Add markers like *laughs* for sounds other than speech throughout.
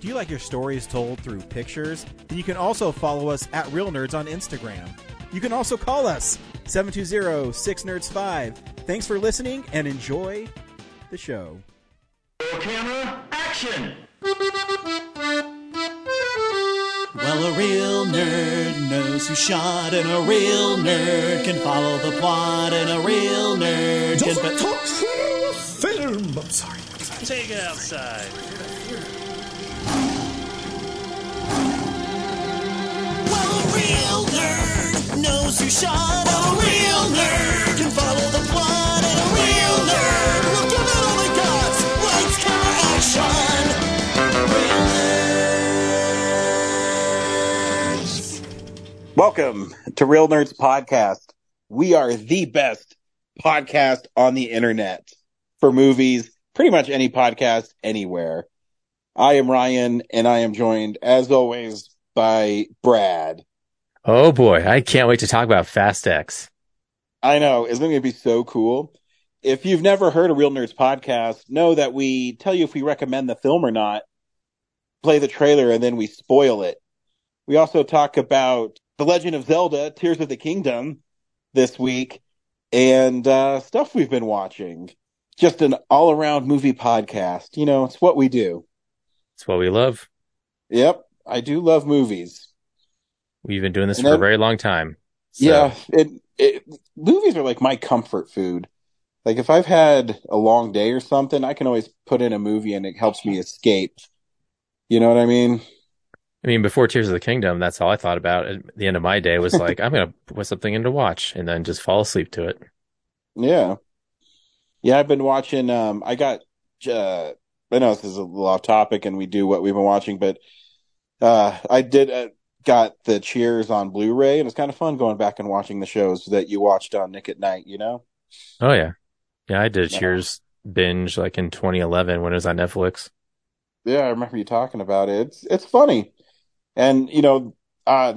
Do you like your stories told through pictures? Then you can also follow us at Reel Nerds on Instagram. You can also call us 720-6nerds5. Thanks for listening and enjoy the show. Camera, action! Well, a real nerd knows who shot, and a real nerd can follow the plot, and a real nerd can. Doesn't talk film. I'm sorry. I'm sorry. Take it outside. Real nerd knows who shot, a real nerd. Welcome to Reel Nerds Podcast. We are the best podcast on the internet for movies, pretty much any podcast anywhere. I am Ryan and I am joined as always by Brad. Oh boy, I can't wait to talk about Fast X. I know, isn't it going to be so cool? If you've never heard a Reel Nerds podcast, know that we tell you if we recommend the film or not, play the trailer, and then we spoil it. We also talk about The Legend of Zelda, Tears of the Kingdom this week, and uh, stuff we've been watching. Just an all around movie podcast. You know, it's what we do. It's what we love. Yep, I do love movies. We've been doing this And for a very long time. So, Yeah, it, it movies are like my comfort food. Like if I've had a long day or something, I can always put in a movie and it helps me escape. You know what I mean? I mean, before Tears of the Kingdom, that's all I thought about at the end of my day was like, I'm going to put something in to watch and then just fall asleep to it. Yeah. Yeah, I've been watching um I got uh I know this is a little off topic and we do what we've been watching, but uh I did uh, got the Cheers on Blu-ray and it's kind of fun going back and watching the shows that you watched on Nick at Night, you know? Oh yeah. Yeah, I did a Yeah. Cheers binge like in 2011 when it was on Netflix. Yeah, I remember you talking about it. It's it's funny, and you know, uh,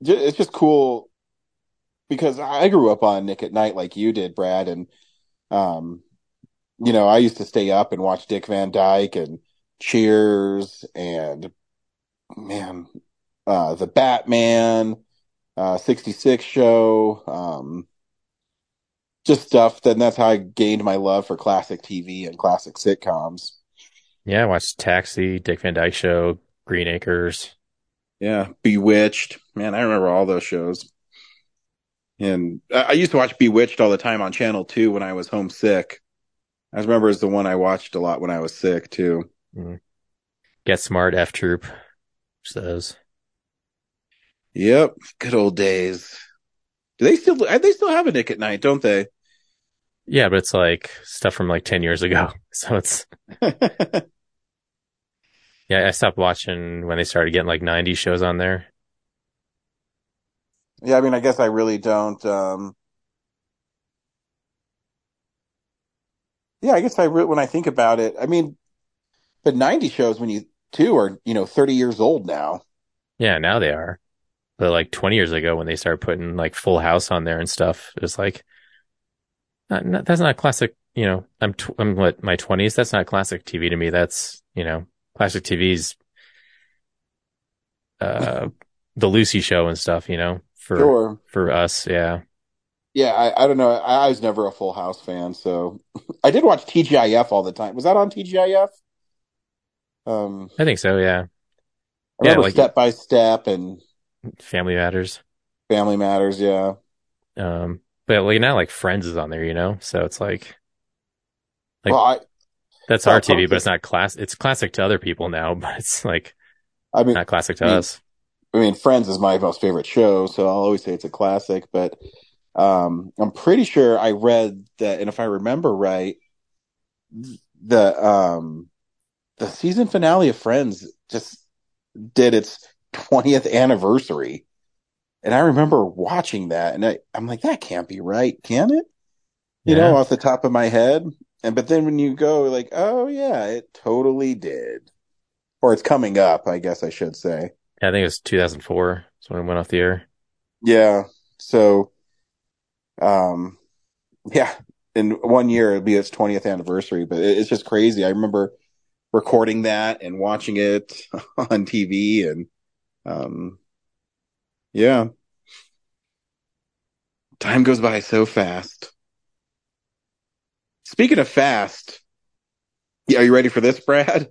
it's just cool because I grew up on Nick at Night like you did, Brad, and um, you know, I used to stay up and watch Dick Van Dyke and Cheers and man, uh, the Batman, uh, 66 show, um, just stuff. Then that's how I gained my love for classic TV and classic sitcoms. Yeah, I watched Taxi, Dick Van Dyke Show, Green Acres. Yeah, Bewitched. Man, I remember all those shows. And I, I used to watch Bewitched all the time on Channel 2 when I was homesick. I remember it's the one I watched a lot when I was sick too. Get Smart, F Troop. Says. Yep, good old days. Do they still they still have a Nick at Night, don't they? Yeah, but it's like stuff from like 10 years ago. *laughs* So it's, *laughs* yeah, I stopped watching when they started getting like 90 shows on there. yeah, I mean, I guess I really don't um Yeah, I guess I re- when I think about it, I mean, the 90 shows when you two are, you know, 30 years old now. Yeah, now they are. But like 20 years ago when they started putting like Full House on there and stuff, it was like, not, not, that's not classic, you know, I'm, tw- I'm what, my 20s? That's not classic TV to me. That's, you know, classic TV's, uh, the Lucy show and stuff, you know, for, Sure. for us. Yeah. Yeah, I, I don't know. I, I was never a Full House fan, so *laughs* I did watch TGIF all the time. Was that on TGIF? Um, I think so. Yeah. I Yeah, like- Step by Step and Family Matters. Family Matters. Yeah, Um, but like now like Friends is on there, you know? So it's like, Like- well, I, that's Well, our TV, but it's not class. It's classic to other people now, *laughs* but it's like I mean, not classic to I mean, us. I mean, Friends is my most favorite show, so I'll always say it's a classic. But um, I'm pretty sure I read that, and if I remember right, the um, the season finale of Friends just did its 20th anniversary, And I remember watching that and I, I'm like, that can't be right, can it? You Yeah. know, off the top of my head. And but then when you go like, oh yeah, it totally did. Or it's coming up, I guess I should say. I think it was 2004. That's when it went off the air. Yeah. So, um, yeah, in one year it'll be its 20th anniversary, but it's just crazy. I remember recording that and watching it *laughs* on TV and, um, yeah. Time goes by so fast. Speaking of fast, yeah, are you ready for this, Brad?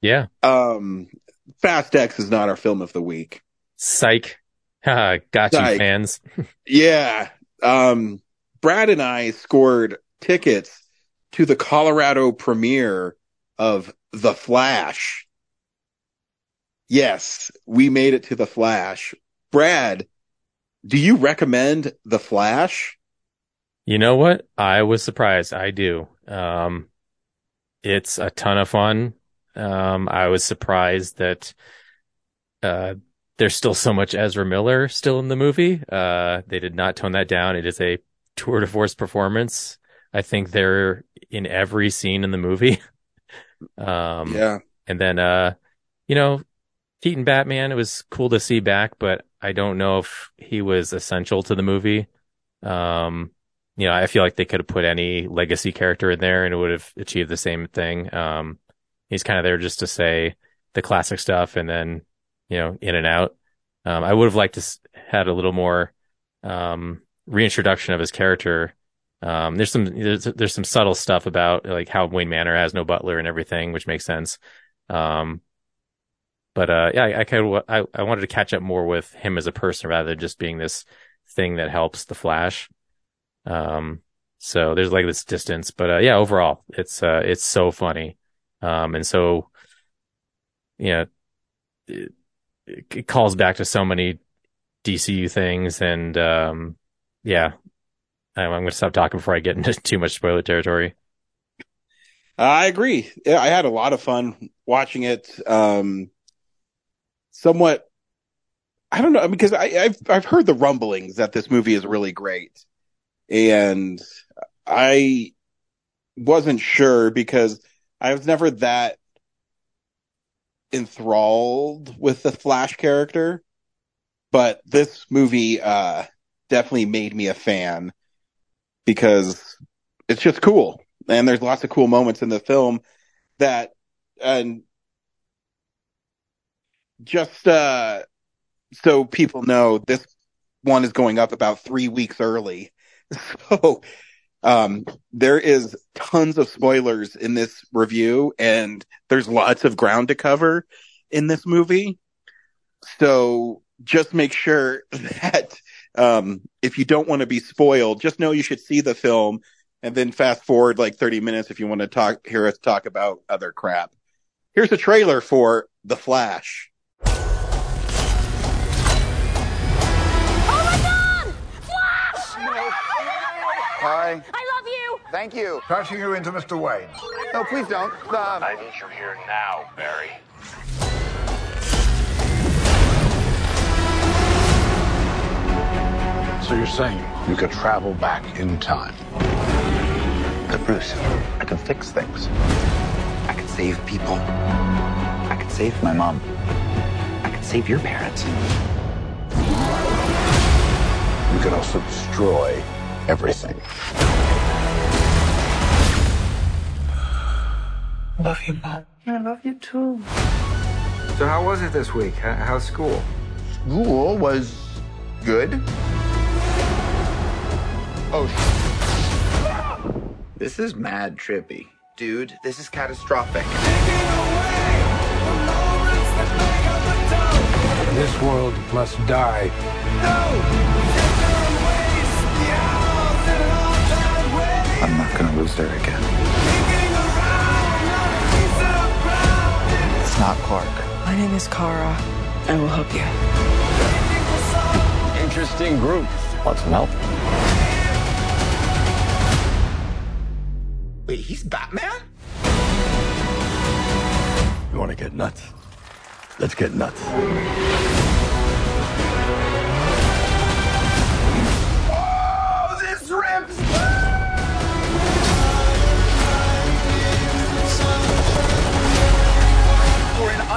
Yeah. Um, Fast X is not our film of the week. Psych. *laughs* Got you, Psych. fans. *laughs* Yeah. Um, Brad and I scored tickets to the Colorado premiere of The Flash. Yes, we made it to The Flash. Brad, do you recommend The Flash? You know what? I was surprised. I do. Um, it's a ton of fun. Um, I was surprised that, uh, there's still so much Ezra Miller still in the movie. Uh, they did not tone that down. It is a tour de force performance. I think they're in every scene in the movie. *laughs* Um, Yeah. and then, uh, you know, Keaton Batman, it was cool to see back, but I don't know if he was essential to the movie. Um, you know, I feel like they could have put any legacy character in there and it would have achieved the same thing. Um, he's kind of there just to say the classic stuff and then, you know, in and out. Um, I would have liked to had a little more, um, reintroduction of his character. Um, there's some, there's, there's some subtle stuff about like how Wayne Manor has no butler and everything, which makes sense. Um, but, uh, yeah, I, I kind of, I, I wanted to catch up more with him as a person rather than just being this thing that helps the Flash. Um, so there's like this distance, but, uh, yeah, overall, it's, uh, it's so funny. Um, and so, know, it, it calls back to so many DCU things and, um, yeah, I'm, I'm going to stop talking before I get *laughs* into too much spoiler territory. I agree. I had a lot of fun watching it. Um, somewhat, I don't know because I, I've I've heard the rumblings that this movie is really great, and I wasn't sure because I was never that enthralled with the Flash character, but this movie uh, definitely made me a fan because it's just cool. And there's lots of cool moments in the film that and just uh so people know this one is going up about three weeks early *laughs* so um there is tons of spoilers in this review and there's lots of ground to cover in this movie so just make sure *laughs* that um if you don't want to be spoiled just know you should see the film and then fast forward like 30 minutes if you want to talk hear us talk about other crap. Here's a trailer for The Flash. Hi. I love you! Thank you. Passing you into Mr. Wayne. No, please don't. Uh, I need you here now, Barry. So you're saying you could travel back in time? but Bruce, I can fix things. I can save people. I can save my mom. I can save your parents. You can also destroy everything. Love you, mom. I love you too. So how was it this week? How's school? School was good. Oh, sh- This is mad trippy. Dude, this is catastrophic. This world must die. I'm not gonna lose her again. It's not Clark. My name is Kara. I will help you. Interesting group. Want some help? Wait, he's Batman? You want to get nuts? Let's get nuts.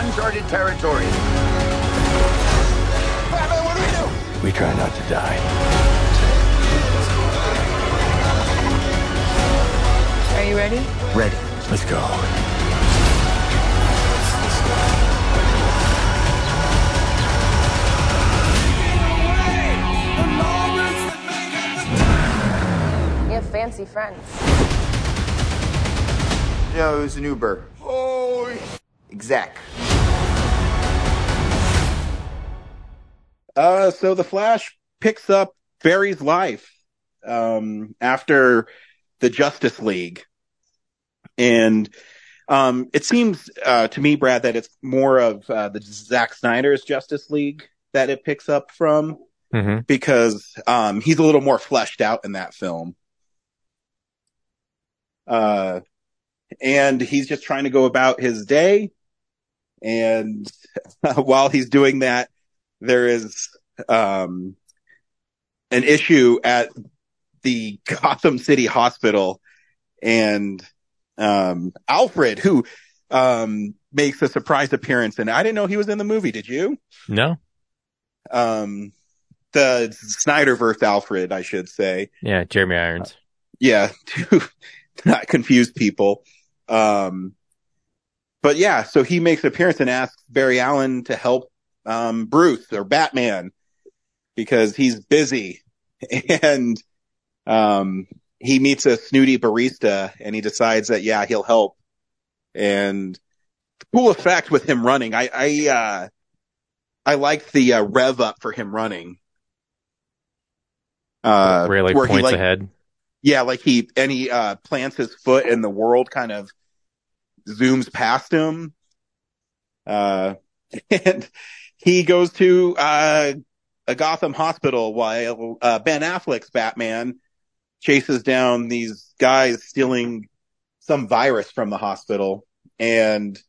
uncharted territory. Batman, what do we do? We try not to die. Are you ready? Ready. Let's go. You have fancy friends. No, it was an Uber. Oh. exact. Uh, so the Flash picks up Barry's life um, after the Justice League, and um, it seems uh, to me, Brad, that it's more of uh, the Zack Snyder's Justice League that it picks up from hmm because um, he's a little more fleshed out in that film. Uh, and he's just trying to go about his day. And *laughs* while he's doing that, there is um, an issue at the Gotham City Hospital, and um, Alfred, who um, makes a surprise appearance, and I didn't know he was in the movie. Did you? No. Um, the Snyderverse Alfred, I should say. Yeah, Jeremy Irons. Yeah, to *laughs* not confuse people. Um, but yeah, so he makes an appearance and asks Barry Allen to help um, Bruce or Batman because he's busy, *laughs* and um, he meets a snooty barista and he decides that yeah he'll help. And cool effect with him running. I I uh, I liked the uh, rev up for him running. Uh, where he like where he, points like, ahead. yeah, like he and he uh plants his foot and the world kind of zooms past him. Uh *laughs* and he goes to uh a Gotham hospital while uh Ben Affleck's Batman chases down these guys stealing some virus from the hospital and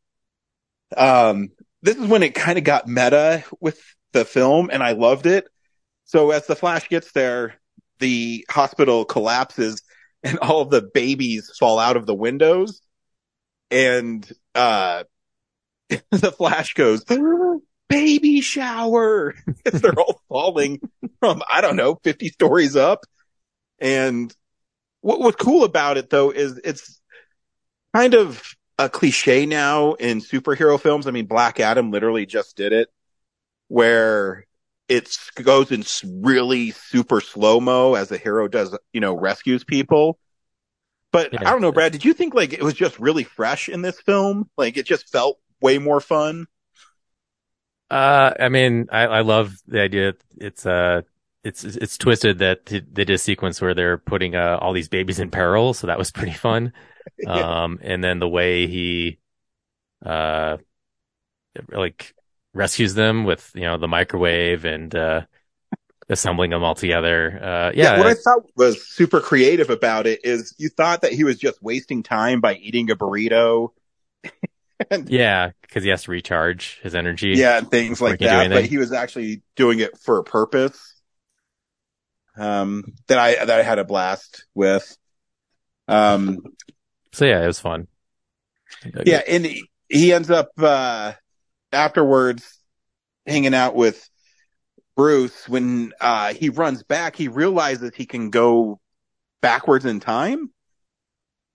um this is when it kind of got meta with the film and I loved it. So as the Flash gets there, the hospital collapses and *laughs* all of the babies fall out of the windows. And, uh, *laughs* the Flash goes, baby shower *laughs* as they're all falling from, I don't know, 50 stories up. And what was cool about it though is it's kind of a cliche now in superhero films. I mean, Black Adam literally just did it where it goes in really super slow mo as the hero does, you know, rescues people. But I don't know, Brad, did you think like it was just really fresh in this film? Like it just felt way more fun? Uh, I mean, I, I love the idea. It's uh, it's it's twisted that th- they did a sequence where they're putting uh, all these babies in peril, so that was *laughs* pretty fun. *laughs* Um, and then the way he, uh, like rescues them with you know the microwave and uh, assembling them all together. Uh, yeah, what I thought was super creative about it is you thought that he was just wasting time by eating a burrito. *laughs* *laughs* yeah, because he has to recharge his energy. Yeah, and things like that. But he was actually doing it for a purpose. Um, that I that I had a blast with. Um, So yeah, it was fun. yeah, and he, he ends up uh afterwards hanging out with Bruce when uh he runs back. He realizes he can go backwards in time,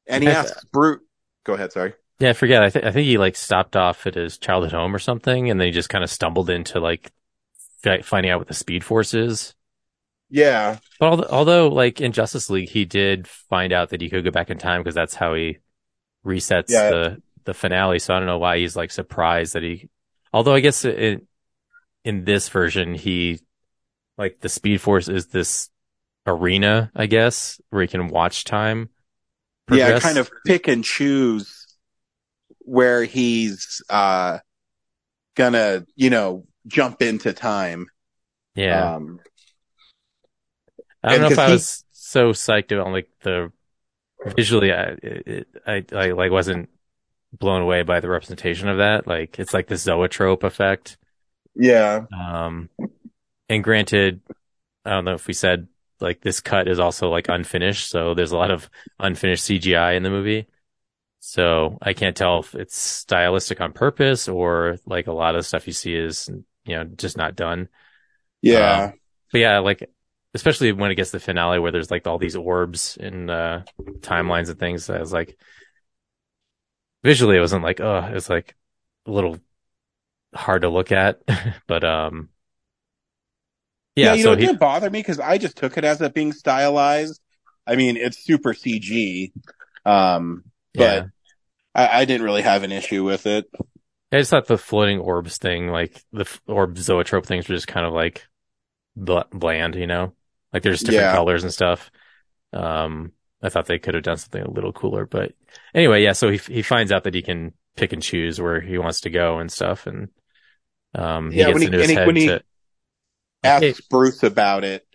and he asks Bruce. Go ahead. Sorry. Yeah, I forget. I think I think he like stopped off at his childhood home or something, and then he just kind of stumbled into like fi- finding out what the Speed Force is. Yeah. But although, although, like in Justice League, he did find out that he could go back in time because that's how he resets Yeah. the the finale. So I don't know why he's like surprised that he. Although I guess in in this version, he like the Speed Force is this arena, I guess, where he can watch time. Yeah, kind of pick and choose where he's uh gonna, you know, jump into time. Yeah. Um, I don't know if I he- was so psyched on like the visually. I, it, I I like wasn't blown away by the representation of that. Like it's like the zoetrope effect. yeah. Um, and granted, I don't know if we said like this cut is also like unfinished, so there's a lot of unfinished CGI in the movie. So I can't tell if it's stylistic on purpose or like a lot of stuff you see is you know just not done. Yeah. Um, but yeah, like especially when it gets to the finale where there's like all these orbs and uh timelines and things. I was like, visually, it wasn't like oh, it was like a little hard to look at, *laughs* but um, yeah. you so know, it he, didn't bother me because I just took it as it being stylized. I mean, it's super CG, um, but yeah. I, I didn't really have an issue with it. I just thought the floating orbs thing, like the f- orb zoetrope things, were just kind of like bl- bland, you know, like they're just different Yeah. colors and stuff. Um, I thought they could have done something a little cooler, but anyway, yeah. So he he finds out that he can pick and choose where he wants to go and stuff, and um, he Yeah, gets when he- into his head he- to Asks Bruce about it.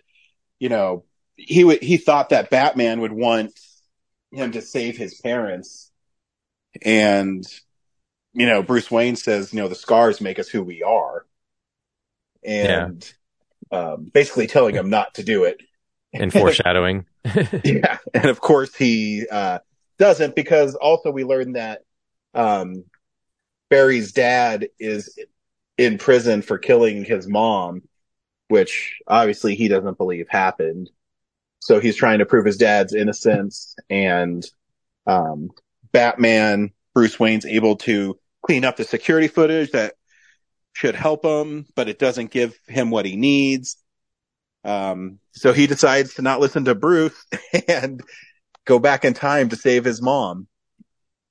You know, he would he thought that Batman would want him to save his parents, and you know, Bruce Wayne says, you know, the scars make us who we are, and um, basically telling him not to do it. And foreshadowing. *laughs* *laughs* yeah, and of course he uh, doesn't because also we learned that um, Barry's dad is in prison for killing his mom, which obviously he doesn't believe happened. So he's trying to prove his dad's innocence, and um, Batman Bruce Wayne's able to clean up the security footage that should help him, but it doesn't give him what he needs. Um, so he decides to not listen to Bruce *laughs* and go back in time to save his mom.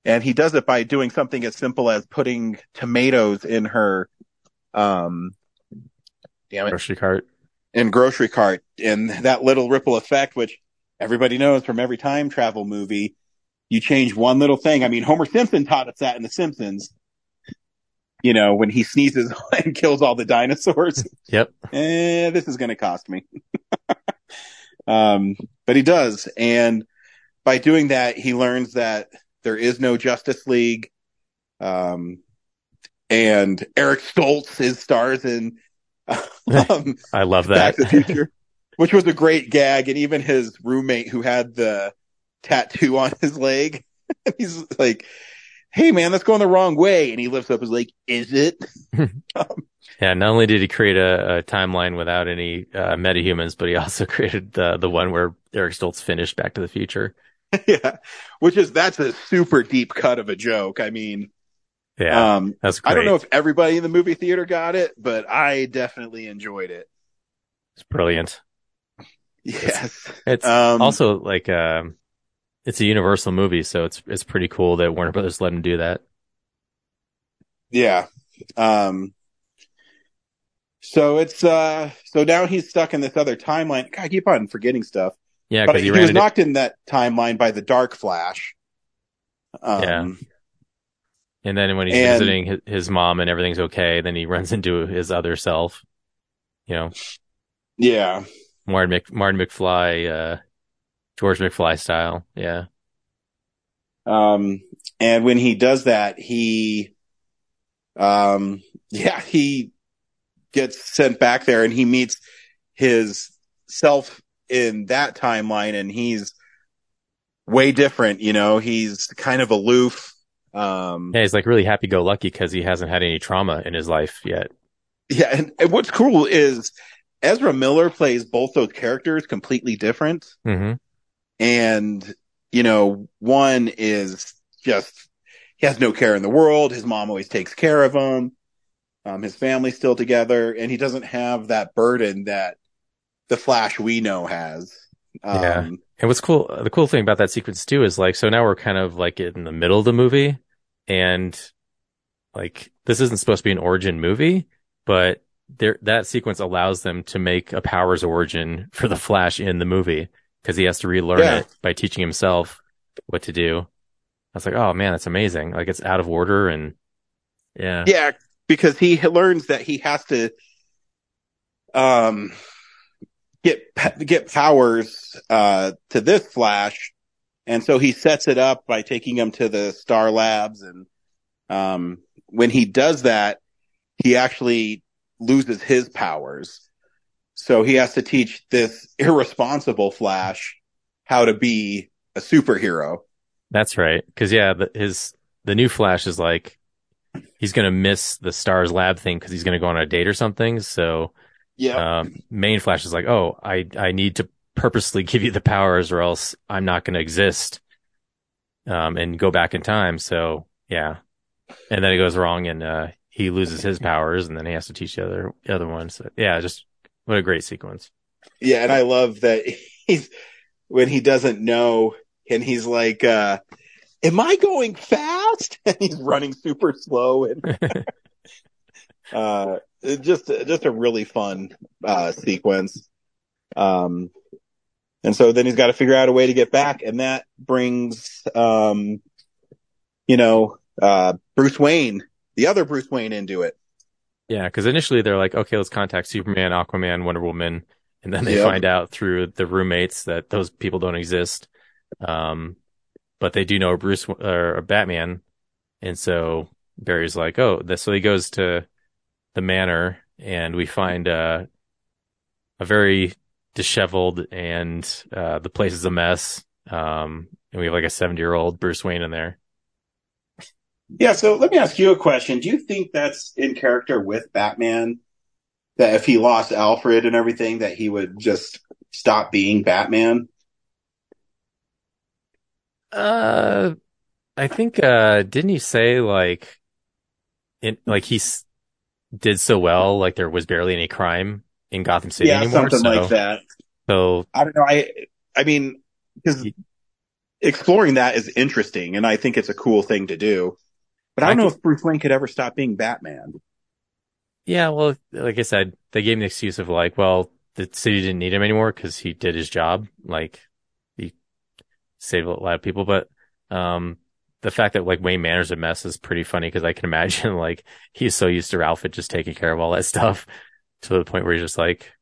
And he does it by doing something as simple as putting tomatoes in her, um, damn it, grocery cart. in grocery cart. And that little ripple effect, which everybody knows from every time travel movie, you change one little thing. I mean, Homer Simpson taught us that in The Simpsons. You know, when he sneezes *laughs* and kills all the dinosaurs Yep. eh, this is going to cost me. *laughs* um, but he does. And by doing that, he learns that there is no Justice League. Um, and Eric Stoltz is stars in, *laughs* um, I love Back that. to the Future, which was a great gag. And even his roommate who had the tattoo on his leg, *laughs* he's like, Hey man, that's going the wrong way. And he lifts up his leg. Is it? *laughs* Yeah, not only did he create a, a timeline without any uh, metahumans, but he also *laughs* created the the one where Eric Stoltz finished Back to the Future. yeah. Which is, that's a super deep cut of a joke. I mean, Yeah, um, that's great. I don't know if everybody in the movie theater got it, but I definitely enjoyed it. it's brilliant. Yes. It's Um, also like um, it's a Universal movie, so it's it's pretty cool that Warner Brothers let him do that. Yeah. Um, so it's, uh, so now he's stuck in this other timeline. God, I keep on forgetting stuff. Yeah, but he, he, was into knocked in that timeline by the Dark Flash. Um, Yeah. and then when he's and- visiting his, his mom and everything's okay, then he runs *laughs* into his other self. You know, yeah. Martin Mc, Martin McFly, uh, George McFly style. Yeah, Um, and when he does that, he, um, *laughs* yeah, he gets sent back there and he meets his self in that timeline and he's way different, you know, he's kind of aloof. Um, yeah, he's like really happy go lucky because he hasn't had any trauma in his life yet. yeah. And, and what's cool is Ezra Miller plays both those characters completely different. hmm and you know one is just he has no care in the world. His mom always takes care of him. Um, his family's still together and he doesn't have that burden that the flash we know has. Um, Yeah. And what's cool, the cool thing about that sequence too is like, so now we're kind of like in the middle of the movie and like this isn't supposed to be an origin movie, but there, that sequence allows them to make a powers origin for the Flash in the movie because he has to relearn Yeah. it by teaching himself what to do. I was like, oh man, that's amazing. Like it's out of order and yeah. yeah because he learns that he has to um get get powers uh to this flash and so he sets it up by taking him to the star labs and um when he does that he actually loses his powers so he has to teach this *laughs* irresponsible flash how to be a superhero That's right. Cause yeah, the, his, the new Flash is like, he's going to miss the Stars Lab thing because he's going to go on a date or something. So Yeah. Um, main Flash is like, oh, I I need to purposely *laughs* give you the powers, or else I'm not going to exist. Um, and go back in time. So yeah, and then it goes wrong, and uh, he loses his powers, and then he has to teach the other the other one. So yeah, just what a great sequence. Yeah, and I love that he's when he doesn't know and he's like, uh, am I going fast? *laughs* And he's running super slow and *laughs* uh just just a really fun uh sequence. Um and so then he's got to figure out a way to get back and that brings um you know uh Bruce Wayne, the other Bruce Wayne into it. Yeah, because initially they're like, okay, let's contact Superman, Aquaman, Wonder Woman, and then they Yep. find out through the roommates that those people don't exist. Um, but they do know Bruce or Batman, and so Barry's like, oh, this. So he goes to the manor, and we find uh, a very disheveled, and uh, the place is a mess. Um, and we have like a seventy-year-old Bruce Wayne in there. Yeah, so let me ask you a question. Do you think that's in character with Batman? That if he lost Alfred and everything, that he would just stop being Batman? Uh, I think uh, didn't he say like, it like he s- did so well, like there was barely any crime in Gotham City yeah, anymore. something so, like that. So I don't know. I, I mean, because exploring that is interesting, and I think it's a cool thing to do. But I don't I know could- if Bruce Wayne could ever stop being Batman. yeah, well, like I said, they gave him the excuse of like, well, the city didn't need him anymore because he did his job, like he saved a lot of people. But um, the fact that like Wayne Manor's a mess is pretty funny because I can *laughs* imagine like he's so used to Alfred just taking care of all that *laughs* stuff to the point where he's just like,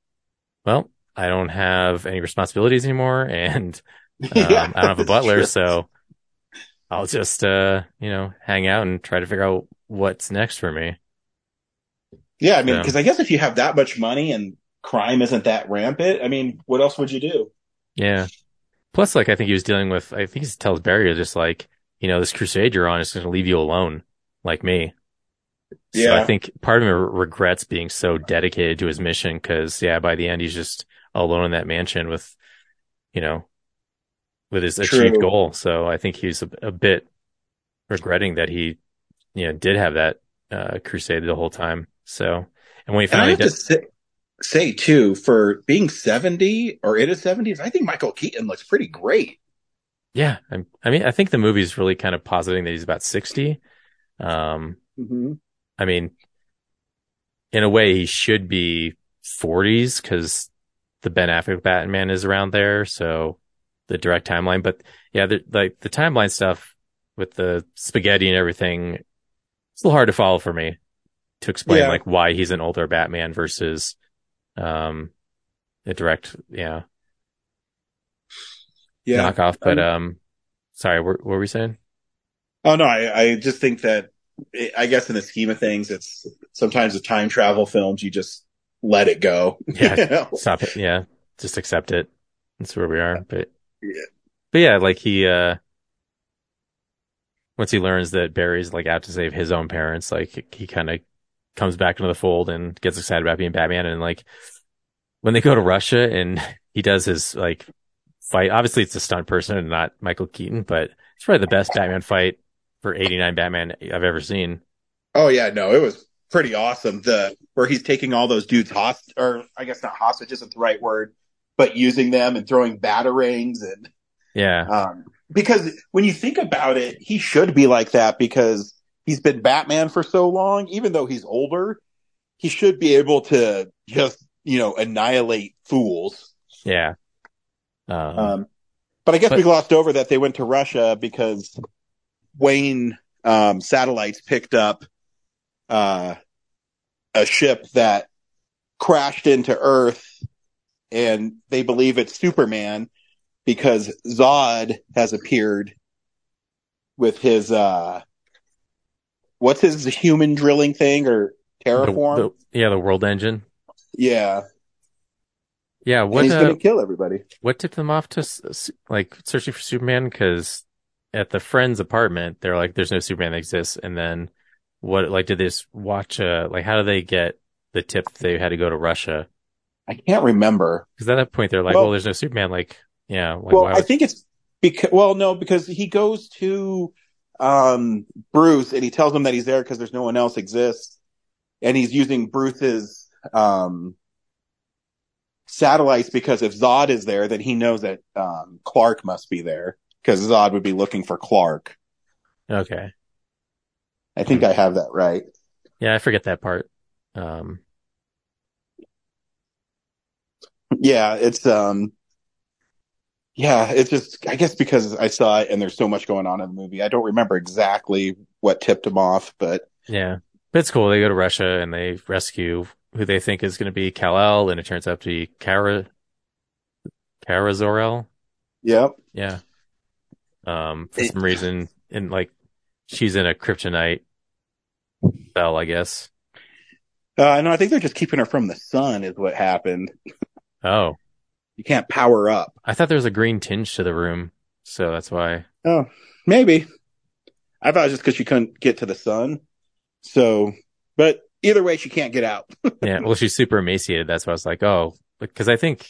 well, I don't have any responsibilities anymore, and *laughs* um, Yeah, I don't have a butler, so I'll just uh, you know hang out and try to figure out what's next for me. Yeah, I mean, because I guess if you have that much money and crime isn't that rampant, I mean, what else would you do? Yeah. Plus, like I think he was dealing with. I think he tells Barry just like you know this crusade you're on is going to leave you alone, like me. So Yeah. I think part of him regrets being so dedicated to his mission because yeah, by the end he's just alone in that mansion with, you know, with his achieved goal. So I think he's a, a bit regretting that he, you know, did have that uh, crusade the whole time. So and when he finally have to did, say, say too, for being 70 or in his 70s, I think Michael Keaton looks pretty great. yeah, I, I mean, I think the movie's really kind of positing that he's about sixty. Um, Mm-hmm. I mean, in a way, he should be 40s because the Ben Affleck Batman is around there. So the direct timeline, but yeah, the, like the timeline stuff with the spaghetti and everything, it's a little hard to follow for me to explain Yeah. like why he's an older Batman versus, um, a direct, yeah, Yeah. knockoff. But, um, sorry, what, what were we saying? Oh no, I, I just think that I guess in the scheme of things, it's sometimes with time travel films, you just let it go. *laughs* Yeah. You know? Stop it. Yeah. Just accept it. That's where we are. But, Yeah. but yeah, like he, uh, once he learns that Barry's like out to save his own parents, like he kind of comes back into the fold and gets excited about being Batman. And like when they go to Russia and *laughs* he does his like fight, obviously it's a stunt person and not Michael Keaton, but it's probably the best Batman fight for 89 Batman I've ever seen. Oh yeah, no, it was pretty awesome. The where he's taking all those dudes hostage, or I guess not hostage isn't the right word, but using them and throwing batarangs and Yeah. um, because when you think about it, he should be like that because he's been Batman for so long. Even though he's older, he should be able to just you know annihilate fools. Yeah. Um, Um, but I guess But- we glossed over that they went to Russia because Wayne um, satellites picked up uh, a ship that crashed into Earth, and they believe it's Superman because Zod has appeared with his uh, what's his human drilling thing or terraform? the- yeah. The world engine. yeah, Yeah. and What, he's uh, gonna kill everybody. what tipped them off to like searching for Superman? Because at the friend's apartment, they're like, "There's no Superman that exists." And then what? Like, did they just watch? Uh, like, how do they get the tip they had to go to Russia? I can't remember. Because at that point they're like, Well- well, there's no Superman. Like, yeah. Like, well, I think it's because well, no, because he goes to um Bruce and he tells him that he's there because there's no one else exists, and he's using Bruce's um satellites because if Zod is there, then he knows that um Clark must be there because Zod would be looking for Clark. okay. I think I have that right. Yeah, I forget that part. Um, Yeah, it's um yeah, it's just I guess because I saw it and there's so much going on in the movie. I don't remember exactly what tipped him off, but yeah, but it's cool. They go to Russia and they rescue who they think is going to be Kal-El, and it turns out to be Kara, Kara Zor-El. yep. Yeah. Um, for some reason, and like she's in a kryptonite spell, I guess. Uh no, I think they're just keeping her from the sun is what happened. *laughs* Oh, You can't power up. I thought there was a green tinge to the room, so that's why. Oh, maybe. I thought it was just because she couldn't get to the sun. So, but either way, she can't get out. *laughs* Yeah, well, she's super emaciated. That's why I was like, oh, because I think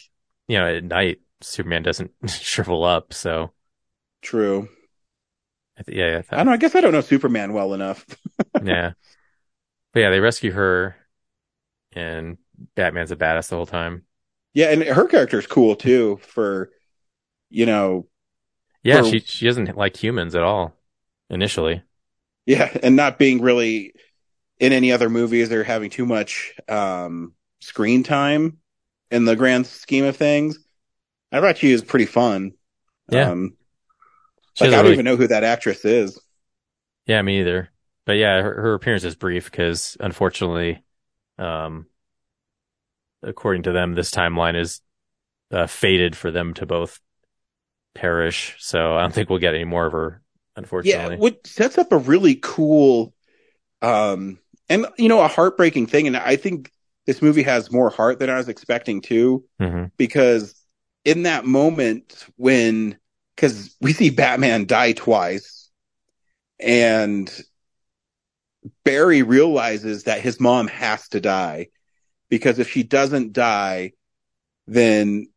you know at night Superman doesn't *laughs* shrivel up, so True. I th- yeah, I I don't know. I guess I don't know Superman well enough. *laughs* yeah. But yeah, they rescue her, and Batman's a badass the whole time. Yeah, and her character is cool too. For you know, Yeah, For- she she doesn't like humans at all initially. yeah, and not being really in any other movies or having too much um screen time in the grand scheme of things. I thought she was pretty fun. Yeah. Um, like I don't really- even know who that actress is. Yeah, me either. But yeah, her, her appearance is brief because unfortunately, um, according to them, this timeline is uh, fated for them to both perish. So I don't think we'll get any more of her, unfortunately. Yeah, what sets up a really cool, um, and you know, a heartbreaking thing. And I think this movie has more heart than I was expecting too, hmm because in that moment when, because we see Batman die twice, and Barry realizes that his mom has to die because if she doesn't die, then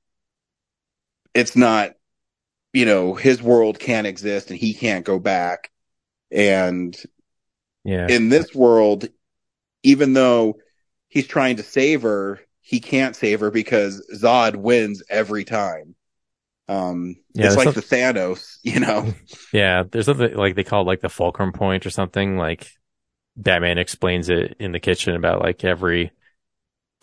it's not you know, his world can't exist and he can't go back. And Yeah. in this world, even though he's trying to save her, he can't save her because Zod wins every time. Um, Yeah, it's like the Thanos, *laughs* you know? *laughs* Yeah, there's something like they call it like the fulcrum point or something. Like Batman explains it in the kitchen about like every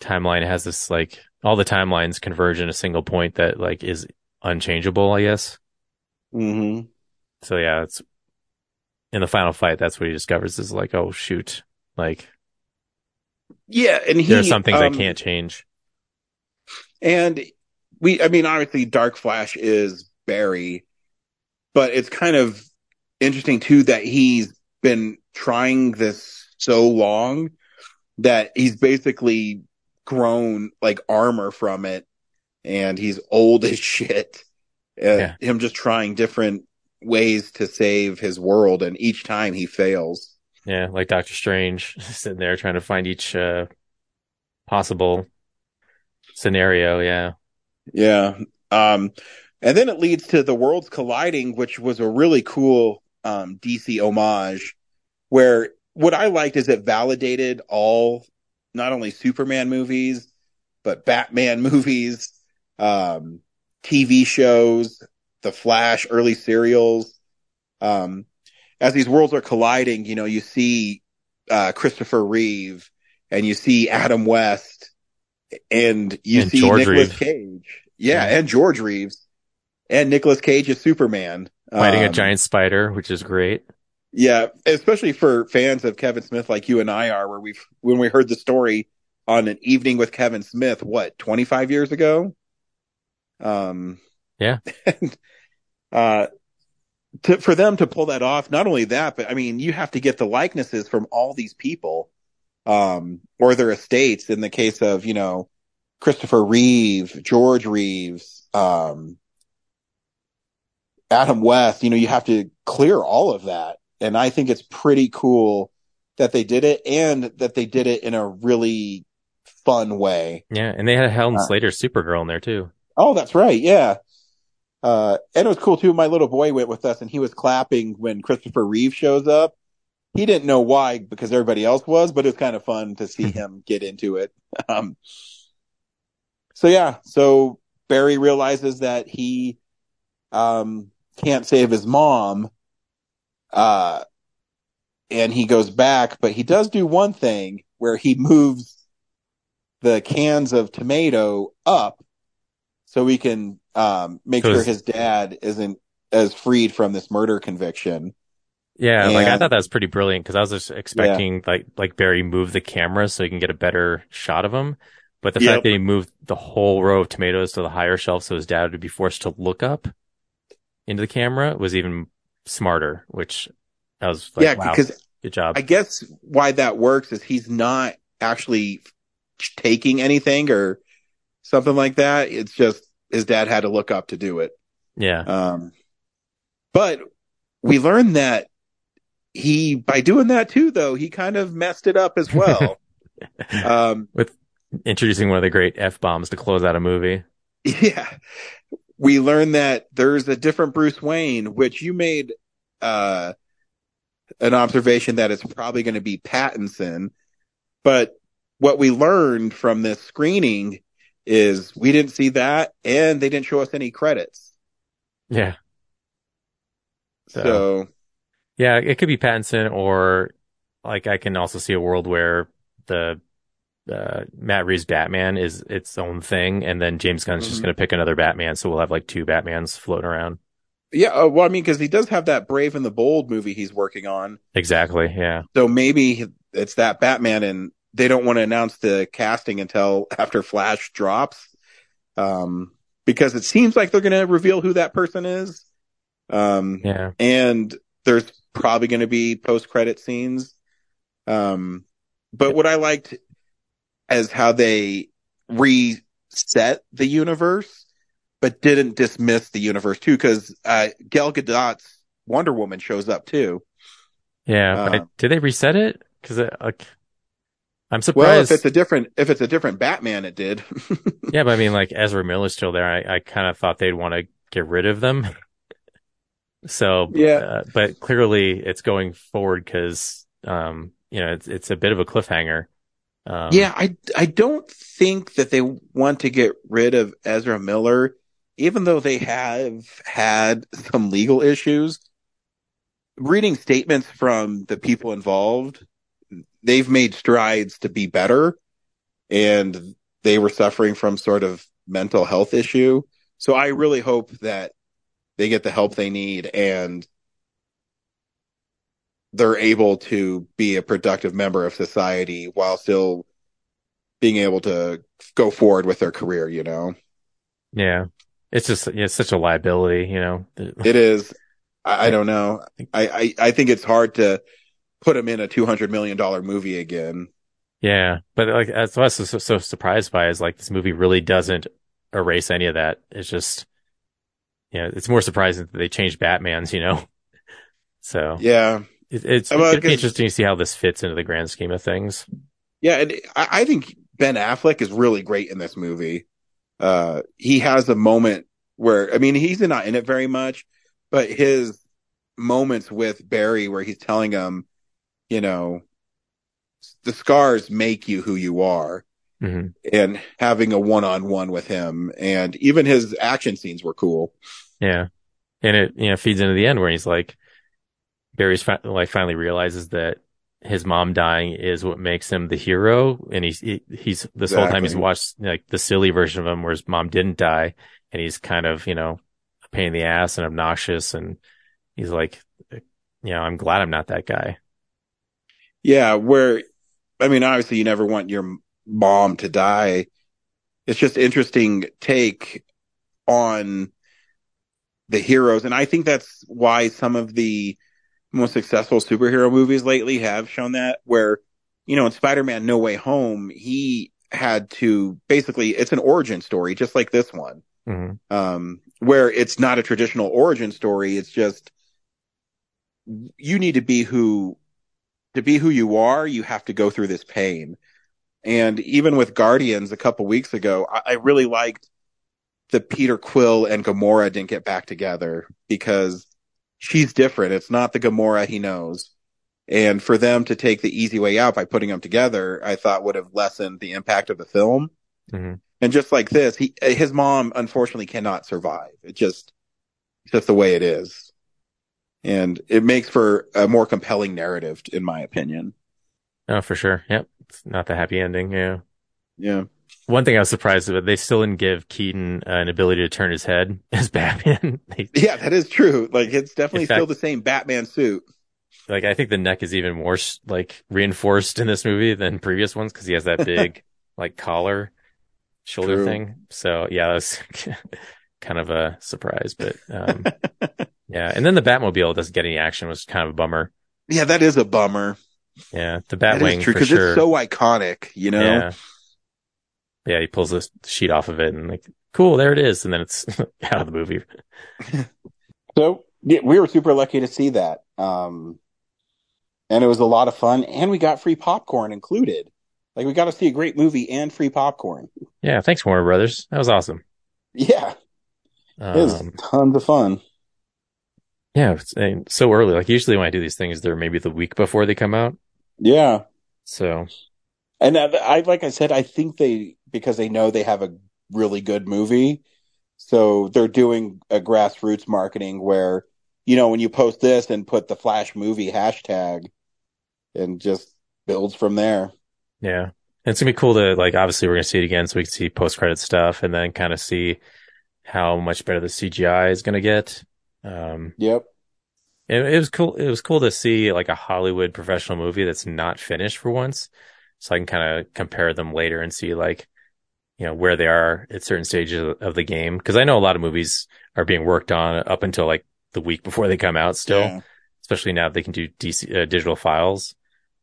timeline has this like all the timelines converge in a single point that like is unchangeable, I guess. hmm So yeah, it's in the final fight. That's what he discovers is like, oh shoot, like Yeah. And he, there are some things um, I can't change. And we, I mean, obviously, Dark Flash is Barry, but it's kind of interesting too that he's been trying this so long that he's basically grown like armor from it and he's old *laughs* as shit. Uh, Yeah. Him just trying different ways to save his world, and each time he fails. Yeah, like Doctor Strange *laughs* sitting there trying to find each uh, possible scenario. Yeah, Yeah. Um, and then it leads to the worlds colliding, which was a really cool um, DC homage. Where what I liked is it validated all, not only Superman movies, but Batman *laughs* movies, um, TV shows, The Flash, early serials. Um, as these worlds are colliding, you know, you see uh, Christopher Reeve and you see Adam West and you And see George Nicolas Reeve. Cage. Yeah, Yeah. and George Reeves. And Nicolas Cage is Superman. fighting a Um, giant spider, which is great. Yeah, especially for fans of Kevin Smith like you and I are, where we've when we heard the story on an evening with Kevin Smith, what, twenty five years ago? Um Yeah. and, uh to, for them to pull that off, not only that, but I mean, you have to get the likenesses from all these people, um, or their estates. In the case of, you know, Christopher Reeve, George Reeves, um, Adam West, you know, you have to clear all of that. And I think it's pretty cool that they did it and that they did it in a really fun way. Yeah, and they had Helen Uh, Slater Supergirl in there too. Oh, that's right. Yeah. Uh, and it was cool too. My little boy went with us and he was clapping when Christopher Reeve shows up. He didn't know why because everybody else was, but it was kind of fun to see *laughs* him get into it. Um, so yeah, so Barry realizes that he, um, can't save his mom. Uh, and he goes back, but he does do one thing where he moves the cans of tomato up so we can um, make sure his dad isn't as freed from this murder conviction. Yeah, like I thought that was pretty brilliant because I was just expecting like like Barry move the camera so he can get a better shot of him. But the Yep. fact that he moved the whole row of tomatoes to the higher shelf so his dad would be forced to look up into the camera was even smarter, which I was like, yeah, wow, because good job. I guess why that works is he's not actually taking anything or something like that. It's just his dad had to look up to do it. yeah. Um, but we learned that he, by doing that too, though, he kind of messed it up as well. *laughs* um, With introducing one of the great F bombs to close out a movie. *laughs* Yeah. We learned that there's a different Bruce Wayne, which you made uh an observation that it's probably going to be Pattinson. But what we learned from this screening is we didn't see that and they didn't show us any credits. Yeah. So- So, Yeah, it could be Pattinson or like I can also see a world where the uh, Matt Reeves Batman is its own thing, and then James Gunn's just Mhm. going to pick another Batman, so we'll have like two Batmans floating around. yeah, uh, well, I mean, cause he does have that Brave and the Bold movie he's working on. Exactly. Yeah. So maybe it's that Batman and they don't want to announce the casting until after Flash drops. Um, because it seems like they're going to reveal who that person is. Um, Yeah. and there's probably going to be post credit scenes. Um, but what I liked is how they reset the universe, but didn't dismiss the universe too. Cause, uh, Gal Gadot's Wonder Woman shows up too. Yeah. but Uh, did they reset it? Because like, I'm surprised. Well, if it's a different, if it's a different Batman, it did. *laughs* yeah, but I mean, like Ezra Miller's still there. I, I kind of thought they'd want to get rid of them. *laughs* So, Yeah. uh, but clearly it's going forward because, um, you know, it's, it's a bit of a cliffhanger. Um, yeah, I, I don't think that they want to get rid of Ezra Miller, even though they have had some legal issues. Reading statements from the people involved, they've made strides to be better and they were suffering from sort of mental health issue. So I really hope that they get the help they need and they're able to be a productive member of society while still being able to go forward with their career, you know? Yeah. It's just, it's such a liability, you know? *laughs* It is. I, I don't know. I, I, I think it's hard to put him in a $200 million movie again. Yeah. But like, that's what I was so, so surprised by is like this movie really doesn't erase any of that. It's just, you know, it's more surprising that they changed Batman's, you know? *laughs* So Yeah. It, it's Well, going to be interesting to see how this fits into the grand scheme of things. Yeah. And I, I think Ben Affleck is really great in this movie. Uh, he has a moment where, I mean, he's not in it very much, but his moments with Barry where he's telling him, you know, the scars make you who you are. hmm and having a one-on-one with him and even his action scenes were cool. Yeah. And it, you know, feeds into the end where he's like, Barry's fi- like finally realizes that his mom dying is what makes him the hero. And he's, he, he's, this whole time he's watched like the silly version of him where his mom didn't die and he's kind of, you know, a pain in the ass and obnoxious. And he's like, you know, I'm glad I'm not that guy. Yeah, where I mean obviously you never want your mom to die. It's just interesting take on the heroes and I think that's why some of the most successful superhero movies lately have shown that where you know in Spider-Man No Way Home he had to basically it's an origin story just like this one. hmm um, where it's not a traditional origin story. It's just you need to be who to be who you are. You have to go through this pain. And even with Guardians a couple weeks ago, I, I really liked that Peter Quill and Gamora didn't get back together because she's different. It's not the Gamora he knows. And for them to take the easy way out by putting them together, I thought would have lessened the impact of the film. hmm And just like this, he, his mom unfortunately cannot survive. It just, it's just the way it is. And it makes for a more compelling narrative, in my opinion. Oh, for sure. Yep. It's not the happy ending. Yeah. Yeah. One thing I was surprised about, they still didn't give Keaton uh, an ability to turn his head *laughs* as Batman. *laughs* they, Yeah, that is true. Like it's definitely fact- still the same Batman suit. like, I think the neck is even more like reinforced in this movie than previous ones because he has that *laughs* big like collar shoulder True. thing. So yeah, that was kind of a surprise, but um, yeah. And then the Batmobile doesn't get any action was kind of a bummer. Yeah, that is a bummer. Yeah, the Batwing is true for because sure. it's so iconic, you know? Yeah. Yeah, he pulls the sheet off of it and like, cool, there it is. And then it's *laughs* out of the movie. *laughs* So yeah, we were super lucky to see that. Um, and it was a lot of fun and we got free popcorn included. Like we got to see a great movie and free popcorn. Yeah, thanks, Warner Brothers. That was awesome. Yeah, it was Um, tons of fun. yeah, it's and so early. Like usually when I do these things, they're maybe the week before they come out. Yeah. So And I, I, like I said, I think they, because they know they have a really good movie. So they're doing a grassroots marketing where, you know, when you post this and put the flash movie hashtag and just builds from there. yeah, And it's gonna be cool to like. Obviously, we're gonna see it again, so we can see post credit stuff, and then kind of see how much better the CGI is gonna get. Um, Yep. it, it was cool. It was cool to see like a Hollywood professional movie that's not finished for once, so I can kind of compare them later and see like, you know, where they are at certain stages of, the game. Because I know a lot of movies are being worked on up until like the week before they come out. Still, Yeah. especially now they can do DC uh, digital files.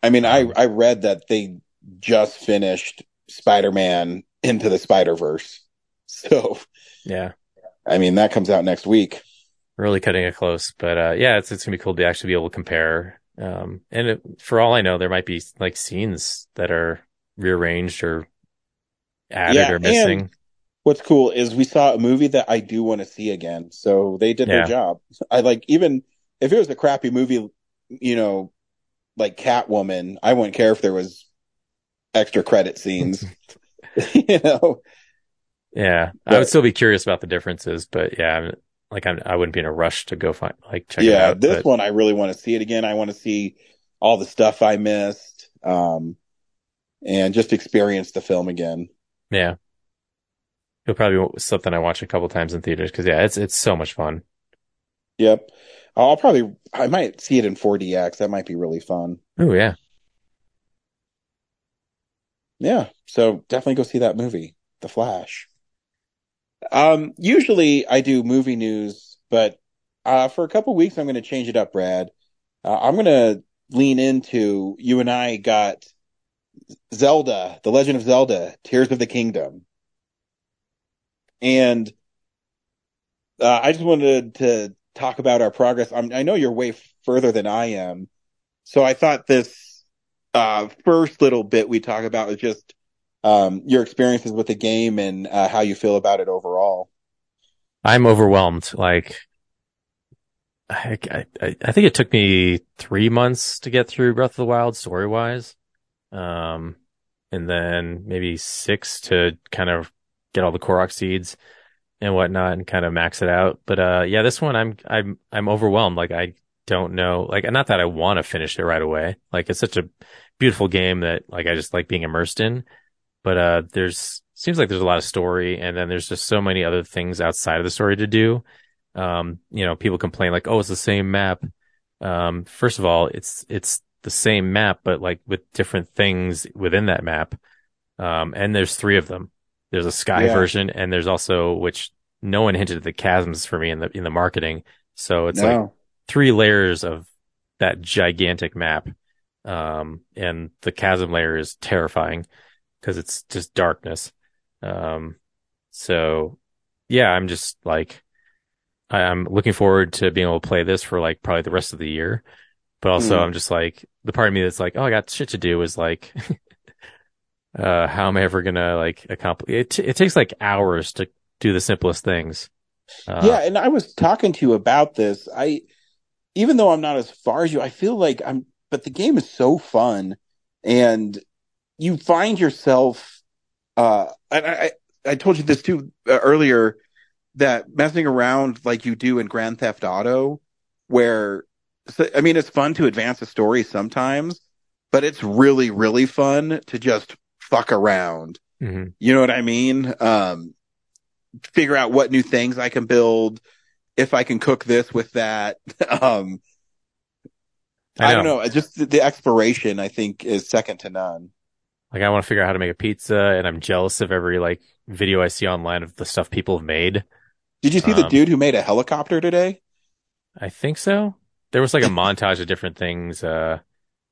I mean, I, I read that they just finished Spider-Man into the Spider-Verse. *laughs* So, Yeah. I mean, that comes out next week. really cutting it close. But uh, yeah, it's it's gonna be cool to actually be able to compare. Um, and it, for all I know, there might be like scenes that are rearranged or added Yeah, or missing. What's cool is we saw a movie that I do want to see again. So they did their job. I like, even if it was a crappy movie, you know, like Catwoman, I wouldn't care if there was extra credit scenes, *laughs* *laughs* you know? Yeah, I would still be curious about the differences, but yeah, I'm, like I'm, I wouldn't be in a rush to go find like check it yeah, out. this but one I really want to see it again. I want to see all the stuff I missed, um, and just experience the film again. Yeah, it'll probably be something I watch a couple times in theaters because yeah, it's it's so much fun. Yep. I'll probably, I might see it in 4DX. That might be really fun. Oh yeah, Yeah. So definitely go see that movie, The Flash. Um, usually I do movie news, but, uh, for a couple weeks, I'm going to change it up, Brad. Uh, I'm going to lean into you and I got Zelda, The Legend of Zelda, Tears of the Kingdom. And, uh, I just wanted to talk about our progress. I'm, I know you're way further than I am. So I thought this, uh, first little bit we talk about is just, um, your experiences with the game and, uh, how you feel about it overall. I'm overwhelmed. Like, I, I, I think it took me three months to get through Breath of the Wild story wise. Um, and then maybe six to kind of get all the Korok seeds and whatnot and kind of max it out. But, uh, yeah, this one I'm, I'm, I'm overwhelmed. Like, I don't know, like, not that I want to finish it right away. Like, it's such a beautiful game that, like, I just like being immersed in. But, uh, there's, seems like there's a lot of story and then there's just so many other things outside of the story to do. Um, you know, people complain like, oh, it's the same map. Um, first of all, it's, it's the same map, but like with different things within that map. Um, and there's three of them. There's a sky Yeah. version and there's also, which no one hinted at the chasms for me in the, in the marketing. So it's like three layers of that gigantic map. Um, and the chasm layer is terrifying because it's just darkness. Um, so yeah, I'm just like, I, I'm looking forward to being able to play this for like probably the rest of the year. But also Hmm. I'm just like, the part of me that's like, oh, I got shit to do is like, *laughs* uh, how am I ever gonna like accomplish it? It takes like hours to do the simplest things. Uh, yeah, and I was talking to you about this. I, even though I'm not as far as you, I feel like I'm, but the game is so fun and you find yourself, uh, and I, I told you this too uh, earlier that messing around like you do in Grand Theft Auto, where, I mean, it's fun to advance a story sometimes, but it's really, really fun to just fuck around. mhm. You know what I mean? Um, figure out what new things I can build, if I can cook this with that. *laughs* um, I, I don't know. Just the, the exploration, I think, is second to none. Like I want to figure out how to make a pizza, and I'm jealous of every like video I see online of the stuff people have made. Did you see the Um, dude who made a helicopter today? I think so. There was like a montage of different things, uh,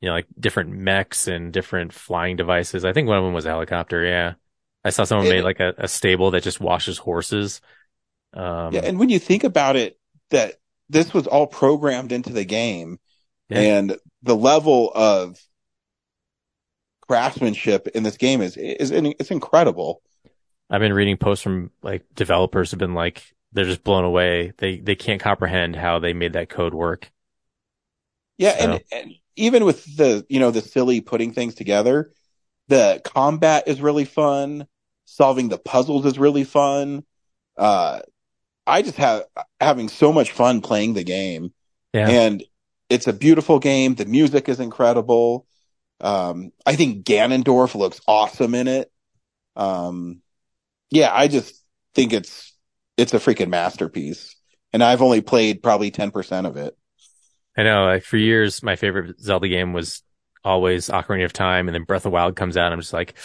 you know, like different mechs and different flying devices. I think one of them was a helicopter. Yeah. I saw someone It- made like a, a stable that just washes horses. Um, yeah, and when you think about it, that this was all programmed into the game, Yeah. and the level of craftsmanship in this game is is it's incredible. I've been reading posts from like developers have been like, they're just blown away. They, they can't comprehend how they made that code work. Yeah, So- and, and even with the you know the silly putting things together, the combat is really fun. Solving the puzzles is really fun. Uh, I just have having so much fun playing the game, Yeah. and it's a beautiful game. The music is incredible. Um, I think Ganondorf looks awesome in it. Um, yeah, I just think it's it's a freaking masterpiece, and I've only played probably ten percent of it. I know, like for years, my favorite Zelda game was always Ocarina of Time, and then Breath of the Wild comes out. And I'm just like,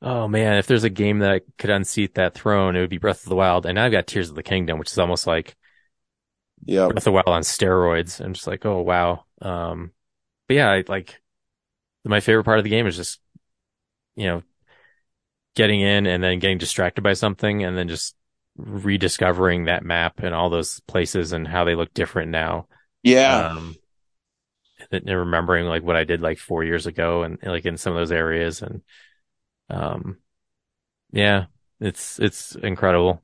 oh man, if there's a game that could unseat that throne, it would be Breath of the Wild. And now I've got Tears of the Kingdom, which is almost like Yeah, Breath of the Wild on steroids. I'm just like, oh wow. Um, but yeah, I, like my favorite part of the game is just, you know, getting in and then getting distracted by something, and then just rediscovering that map and all those places and how they look different now. Yeah. Um, and remembering like what I did like four years ago and, and, like in some of those areas and, um, yeah, it's, it's incredible.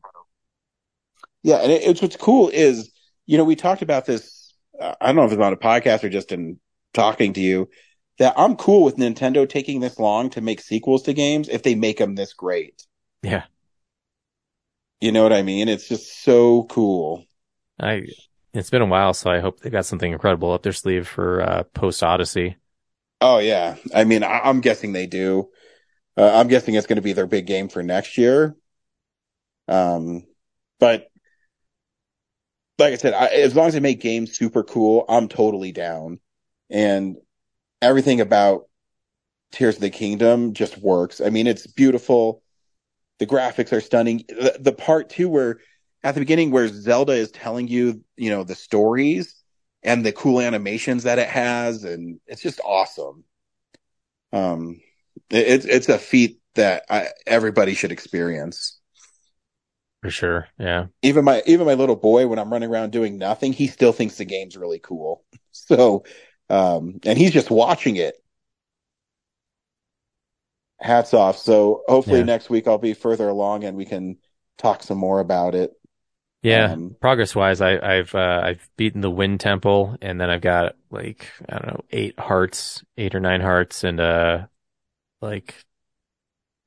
Yeah, and it, it's what's cool is, you know, we talked about this. Uh, I don't know if it's on a podcast or just in talking to you. That I'm cool with Nintendo taking this long to make sequels to games if they make them this great. Yeah. You know what I mean? It's just so cool. I, it's been a while, so I hope they got something incredible up their sleeve for, uh, post Odyssey. Oh yeah, I mean, I, I'm guessing they do. Uh, I'm guessing it's going to be their big game for next year. Um, but like I said, I, as long as they make games super cool, I'm totally down. And everything about Tears of the Kingdom just works. I mean, it's beautiful. The graphics are stunning. The, the part too where at the beginning where Zelda is telling you, you know, the stories and the cool animations that it has, and it's just awesome. Um, it's it's a feat that I, everybody should experience. For sure. Yeah. Even my even my little boy, when I'm running around doing nothing, he still thinks the game's really cool. *laughs* So, um, and he's just watching it. Hats off. So hopefully Yeah. next week I'll be further along and we can talk some more about it. Yeah. Um, Progress wise, I, I've, uh, I've beaten the Wind Temple and then I've got like, I don't know, eight hearts, eight or nine hearts and, uh, like,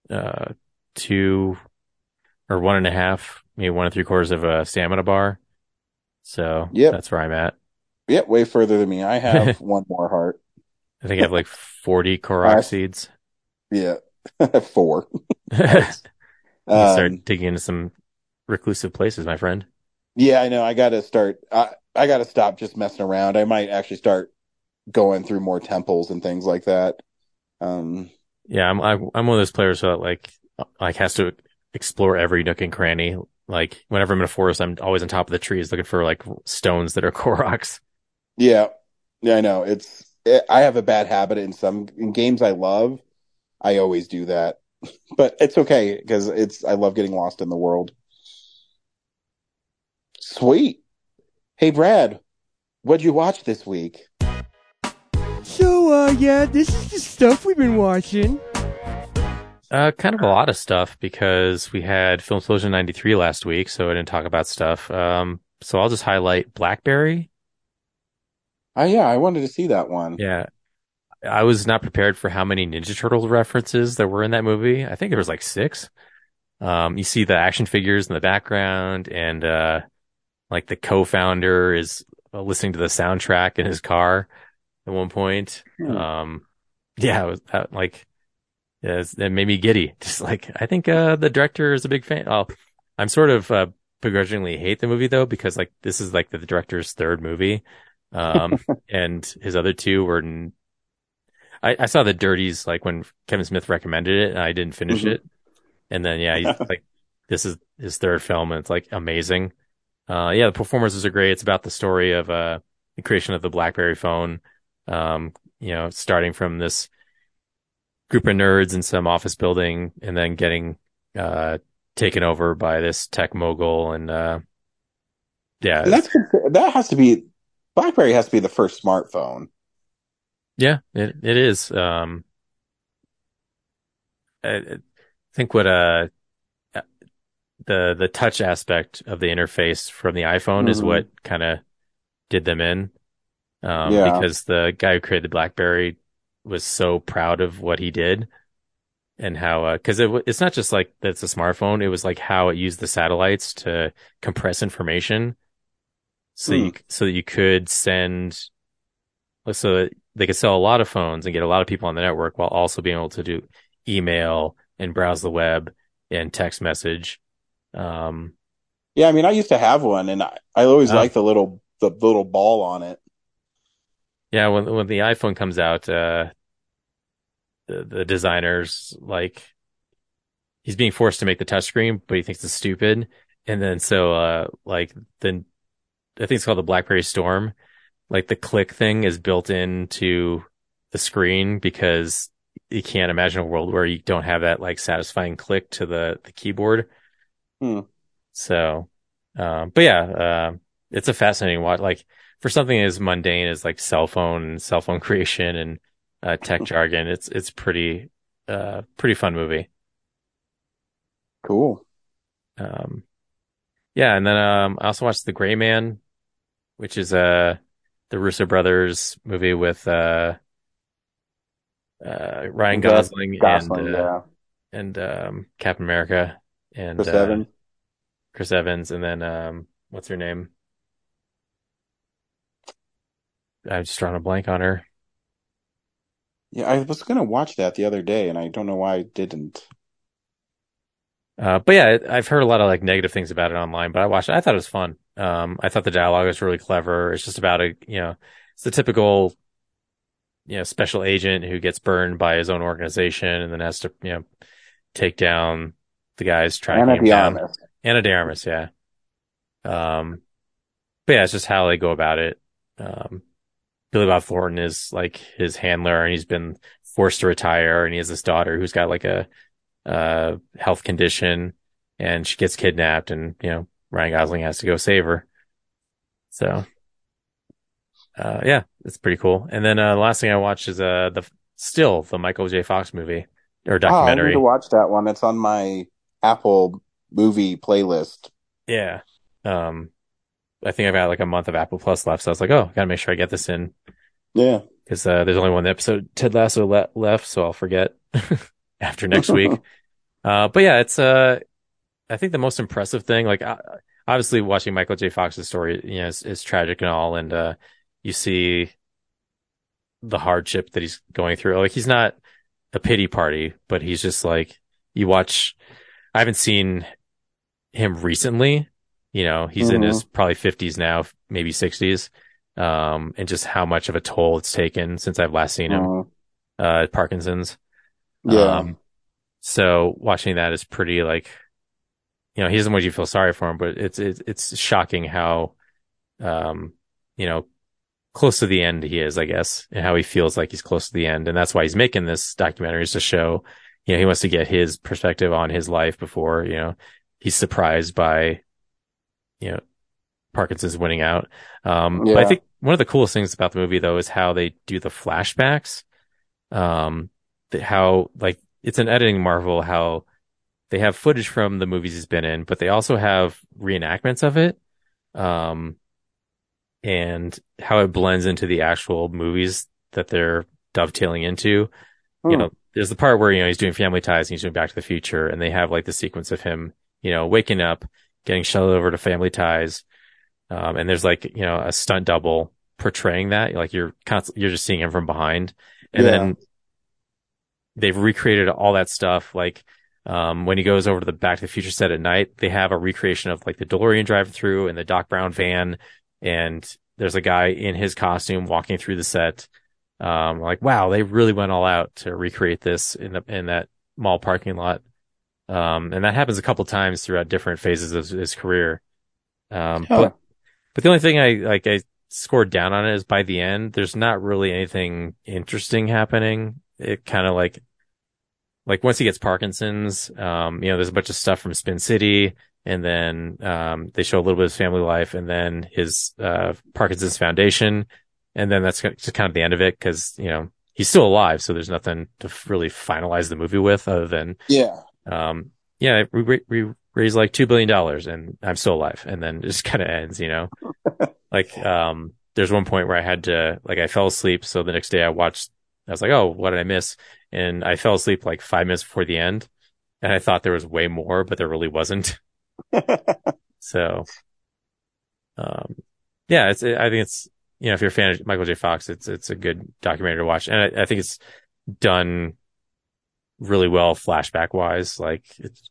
uh, two or one and a half, maybe one and three quarters of a stamina bar. So yeah, that's where I'm at. Yeah, way further than me. I have *laughs* one more heart. I think I have like 40 Korok seeds. Yeah, *laughs* four. *laughs* Um, start digging into some reclusive places, my friend. Yeah, I know. I got to start. I I got to stop just messing around. I might actually start going through more temples and things like that. Um, Yeah, I'm I, I'm one of those players that like like has to explore every nook and cranny. Like whenever I'm in a forest, I'm always on top of the trees looking for like stones that are *laughs* Koroks. yeah, yeah, I know. It's it, I have a bad habit in some in games I love. I always do that, *laughs* but it's okay because it's I love getting lost in the world. Sweet. Hey, Brad, what'd you watch this week? So, uh, yeah, this is the stuff we've been watching. Uh, kind of a lot of stuff because we had Film Explosion 93 last week, so I didn't talk about stuff. Um, so I'll just highlight Blackberry. Oh yeah, I wanted to see that one. Yeah. I was not prepared for how many Ninja Turtles references there were in that movie. I think there was like six. Um, you see the action figures in the background and, uh, like the co-founder is uh, listening to the soundtrack in his car at one point. Hmm. Um, yeah, it was that, like, yeah, it's- it made me giddy. *laughs* Just like, I think, uh, the director is a big fan. Oh, I'm sort of, uh, begrudgingly hate the movie though, because like, this is like the director's third movie. Um, *laughs* and his other two were, n- I, I saw the dirties like when Kevin Smith recommended it and I didn't finish Mhm. it. And then, yeah, he's *laughs* like, this is his third film and it's like amazing. Uh, yeah, the performances are great. It's about the story of, uh, the creation of the BlackBerry phone. Um, you know, starting from this group of nerds in some office building and then getting, uh, taken over by this tech mogul. And, uh, yeah, That's that has to be BlackBerry has to be the first smartphone. Yeah, it it is. Um, I, I think what uh the the touch aspect of the interface from the iPhone is Mhm. what kind of did them in. Um, Yeah. because the guy who created the BlackBerry was so proud of what he did and how uh 'cause it it's not just like that it's a smartphone, it was like how it used the satellites to compress information so Hmm. you so that you could send so that they could sell a lot of phones and get a lot of people on the network while also being able to do email and browse the web and text message. Um, Yeah, I mean, I used to have one, and I, I always Oh. liked the little the little ball on it. yeah, when when the iPhone comes out, uh, the the designers like he's being forced to make the touchscreen, but he thinks it's stupid, and then so uh like then I think it's called the BlackBerry Storm. Like the click thing is built into the screen because you can't imagine a world where you don't have that like satisfying click to the the keyboard. Hmm. So, um, but yeah, uh, it's a fascinating watch. Like for something as mundane as like cell phone and cell phone *laughs* creation and uh, tech *laughs* jargon, it's it's pretty uh pretty fun movie. Cool. Um, yeah, and then um, I also watched The Gray Man, which is uh the Russo brothers movie with uh uh Ryan Gosling, Gosling, and uh, yeah. and um Captain America and Chris uh, Evans. Chris Evans, and then um what's her name? I'm just drawing a blank on her. Yeah, I was gonna watch that the other day, and I don't know why I didn't. Uh, but yeah, I've heard a lot of like negative things about it online, but I watched it. I thought it was fun. Um, I thought the dialogue was really clever. It's just about a, you know, it's the typical, you know, special agent who gets burned by his own organization and then has to, you know, take down the guys trying Ana to keep him down. Diarmas. Ana de Armas, yeah. Um, but yeah, it's just how they go about it. Um, Billy Bob Thornton is like his handler and he's been forced to retire and he has this daughter who's got like a, uh, health condition and she gets kidnapped and, you know, Ryan Gosling has to go save her. So, uh, yeah, it's pretty cool. And then, uh, the last thing I watched is, uh, the, still the Michael J. Fox movie or Oh, I documentary. need to watch that one. It's on my Apple movie playlist. Yeah. Um, I think I've got like a month of Apple Plus left, so I was like, oh, gotta make sure I get this in Yeah. because uh, there's only one episode Ted Lasso le- left, so I'll forget *laughs* after next week. *laughs* Uh, but yeah, it's uh, I think the most impressive thing, like uh, obviously watching Michael J. Fox's story, you know, is, is tragic and all, and uh, you see the hardship that he's going through. Like he's not a pity party, but he's just like you watch. I haven't seen him recently. You know, he's in Mhm. his probably fifties now, maybe sixties. Um, and just how much of a toll it's taken since I've last seen him, Mhm. uh, Parkinson's. Yeah. Um, so watching that is pretty like, you know, he doesn't want you to feel sorry for him, but it's, it's, it's shocking how, um, you know, close to the end he is, I guess, and how he feels like he's close to the end. And that's why he's making this documentary is to show, you know, he wants to get his perspective on his life before, you know, he's surprised by, you know, Parkinson's winning out. Um, but I think one of the coolest things about the movie though is how they do the flashbacks. Um, how like it's an editing marvel how they have footage from the movies he's been in, but they also have reenactments of it. Um, and how it blends into the actual movies that they're dovetailing into. You Hmm. know, there's the part where, you know, he's doing family ties and he's doing back to the future and they have like the sequence of him, you know, waking up, getting shuttled over to family ties. Um, and there's like, you know, a stunt double portraying that. Like you're const- you're just seeing him from behind. And Yeah. then they've recreated all that stuff. Like, um, when he goes over to the Back to the Future set at night, they have a recreation of like the DeLorean drive through and the Doc Brown van. And there's a guy in his costume walking through the set. Um, like, wow, they really went all out to recreate this in the, in that mall parking lot. Um, and that happens a couple times throughout different phases of his career. Um, Huh. but, but the only thing I, like, I scored down on it is by the end, there's not really anything interesting happening. It kind of like, like once he gets Parkinson's, um, you know, there's a bunch of stuff from Spin City and then, um, they show a little bit of his family life and then his, uh, Parkinson's Foundation. And then that's just kind of the end of it because, you know, he's still alive. So there's nothing to really finalize the movie with other than, Yeah. um, yeah, we, we, raised like $2 billion and I'm still alive. And then it just *laughs* kind of ends, you know, *laughs* like, um, there's one point where I had to, like, I fell asleep. So the next day I watched, I was like, oh, what did I miss? And I fell asleep like five minutes before the end. And I thought there was way more, but there really wasn't. *laughs* so, um, yeah, it's, I think it's, you know, if you're a fan of Michael J. Fox, it's, it's a good documentary to watch. And I, I think it's done really well flashback wise. Like it's,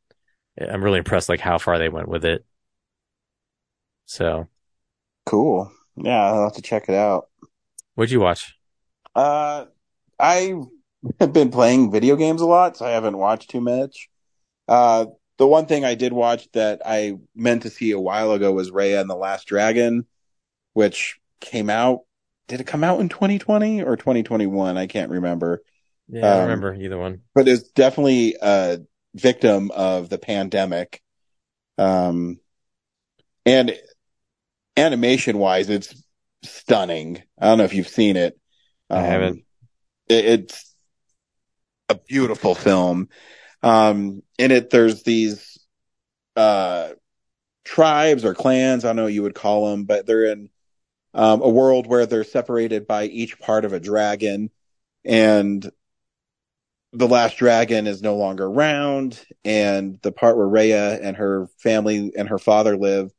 I'm really impressed, like how far they went with it. So Cool. Yeah, I'll have to check it out. what'd you watch? Uh, I have been playing video games a lot, so I haven't watched too much. Uh, the one thing I did watch that I meant to see a while ago was Raya and the Last Dragon, which came out. Did it come out in 2020 or 2021? I can't remember. Yeah, I Um, remember either one. But it's definitely a victim of the pandemic. Um, and animation wise, it's stunning. I don't know if you've seen it. I Um, haven't. it- it's a beautiful film. Um, in it, there's these, uh, tribes or clans. I don't know what you would call them, but they're in, um, a world where they're separated by each part of a dragon and the last dragon is no longer around. And the part where Raya and her family and her father live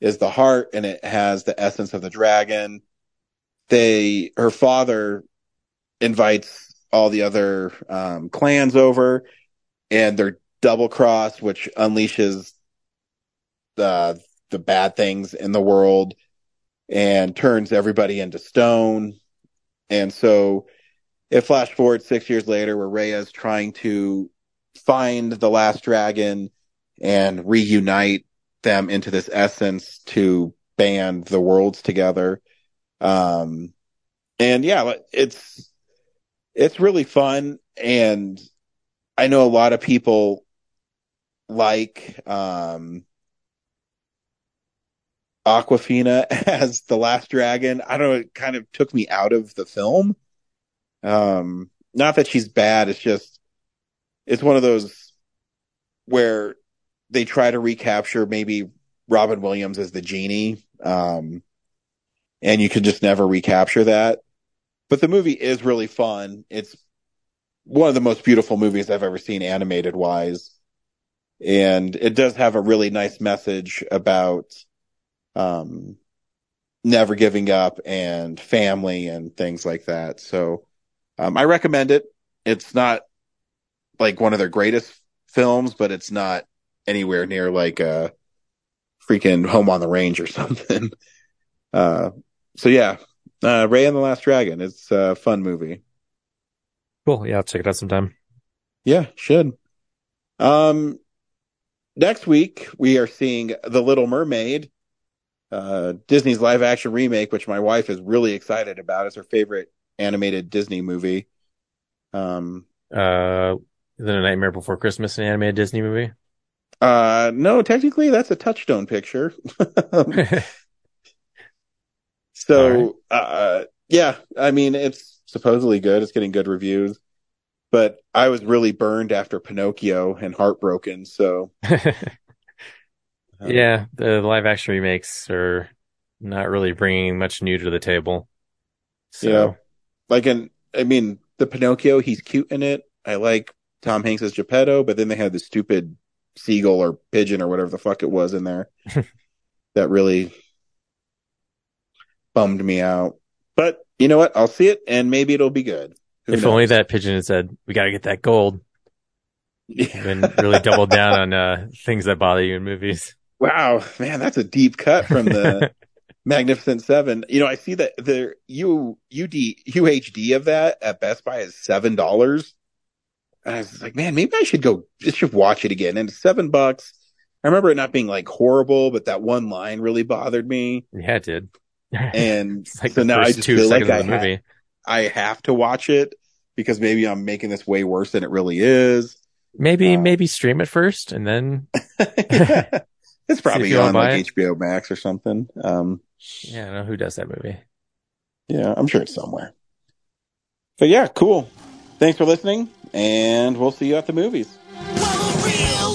is the heart and it has the essence of the dragon. They, her father invites all the other um, clans over and they're double crossed, which unleashes the the bad things in the world and turns everybody into stone. And so it flash forward six years later where Raya is trying to find the last dragon and reunite them into this essence to band the worlds together. Um, and yeah, it's, it's really fun. And I know a lot of people like, um, Awkwafina *laughs* as the last dragon. I don't know. It kind of took me out of the film. Um, not that she's bad. It's just, it's one of those where they try to recapture maybe Robin Williams as the genie. Um, and you could just never recapture that. But the movie is really fun. It's one of the most beautiful movies I've ever seen animated wise. And it does have a really nice message about, um, never giving up and family and things like that. So, um, I recommend it. It's not like one of their greatest films, but it's not anywhere near like a freaking Home on the Range or *laughs* something. Uh, so yeah, uh, Ray and the Last Dragon. It's a fun movie. Cool. Yeah, I'll check it out sometime. Yeah, should. Um, next week we are seeing The Little Mermaid, uh, Disney's live action remake, which my wife is really excited about. It's her favorite animated Disney movie. Um, Uh, it a Nightmare Before Christmas, an animated Disney movie? uh, no, technically that's a Touchstone picture. *laughs* So, uh, yeah, I mean, it's supposedly good. It's getting good reviews. but I was really burned after Pinocchio and heartbroken. So *laughs* yeah, the live action remakes are not really bringing much new to the table. So Yeah. like, and I mean, the Pinocchio, he's cute in it. I like Tom Hanks as Geppetto, but then they had the stupid seagull or pigeon or whatever the fuck it was in there *laughs* that really bummed me out. But you know what? I'll see it and maybe it'll be good. Who if knows? only that pigeon had said, "We got to get that gold," *laughs* and really doubled down on uh, things that bother you in movies. Wow, man, that's a deep cut from the *laughs* Magnificent Seven. You know, I see that the U UD UHD of that at Best Buy is seven dollars. And I was like, man, maybe I should go. I should watch it again. And it's seven bucks. I remember it not being like horrible, but that one line really bothered me. Yeah, it did. And *laughs* like so now I just feel like I, ha- I have to watch it because maybe I'm making this way worse than it really is. Maybe Uh, maybe stream it first and then *laughs* it's probably you on like it. HBO Max or something. Um, yeah, I don't know who does that movie. Yeah, I'm sure it's somewhere. But yeah, cool. Thanks for listening, and we'll see you at the movies. real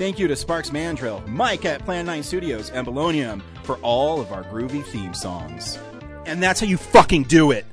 Thank you to Sparks Mandrill, Mike at Plan 9 Studios, and Bolognium for all of our groovy theme songs. And that's how you fucking do it!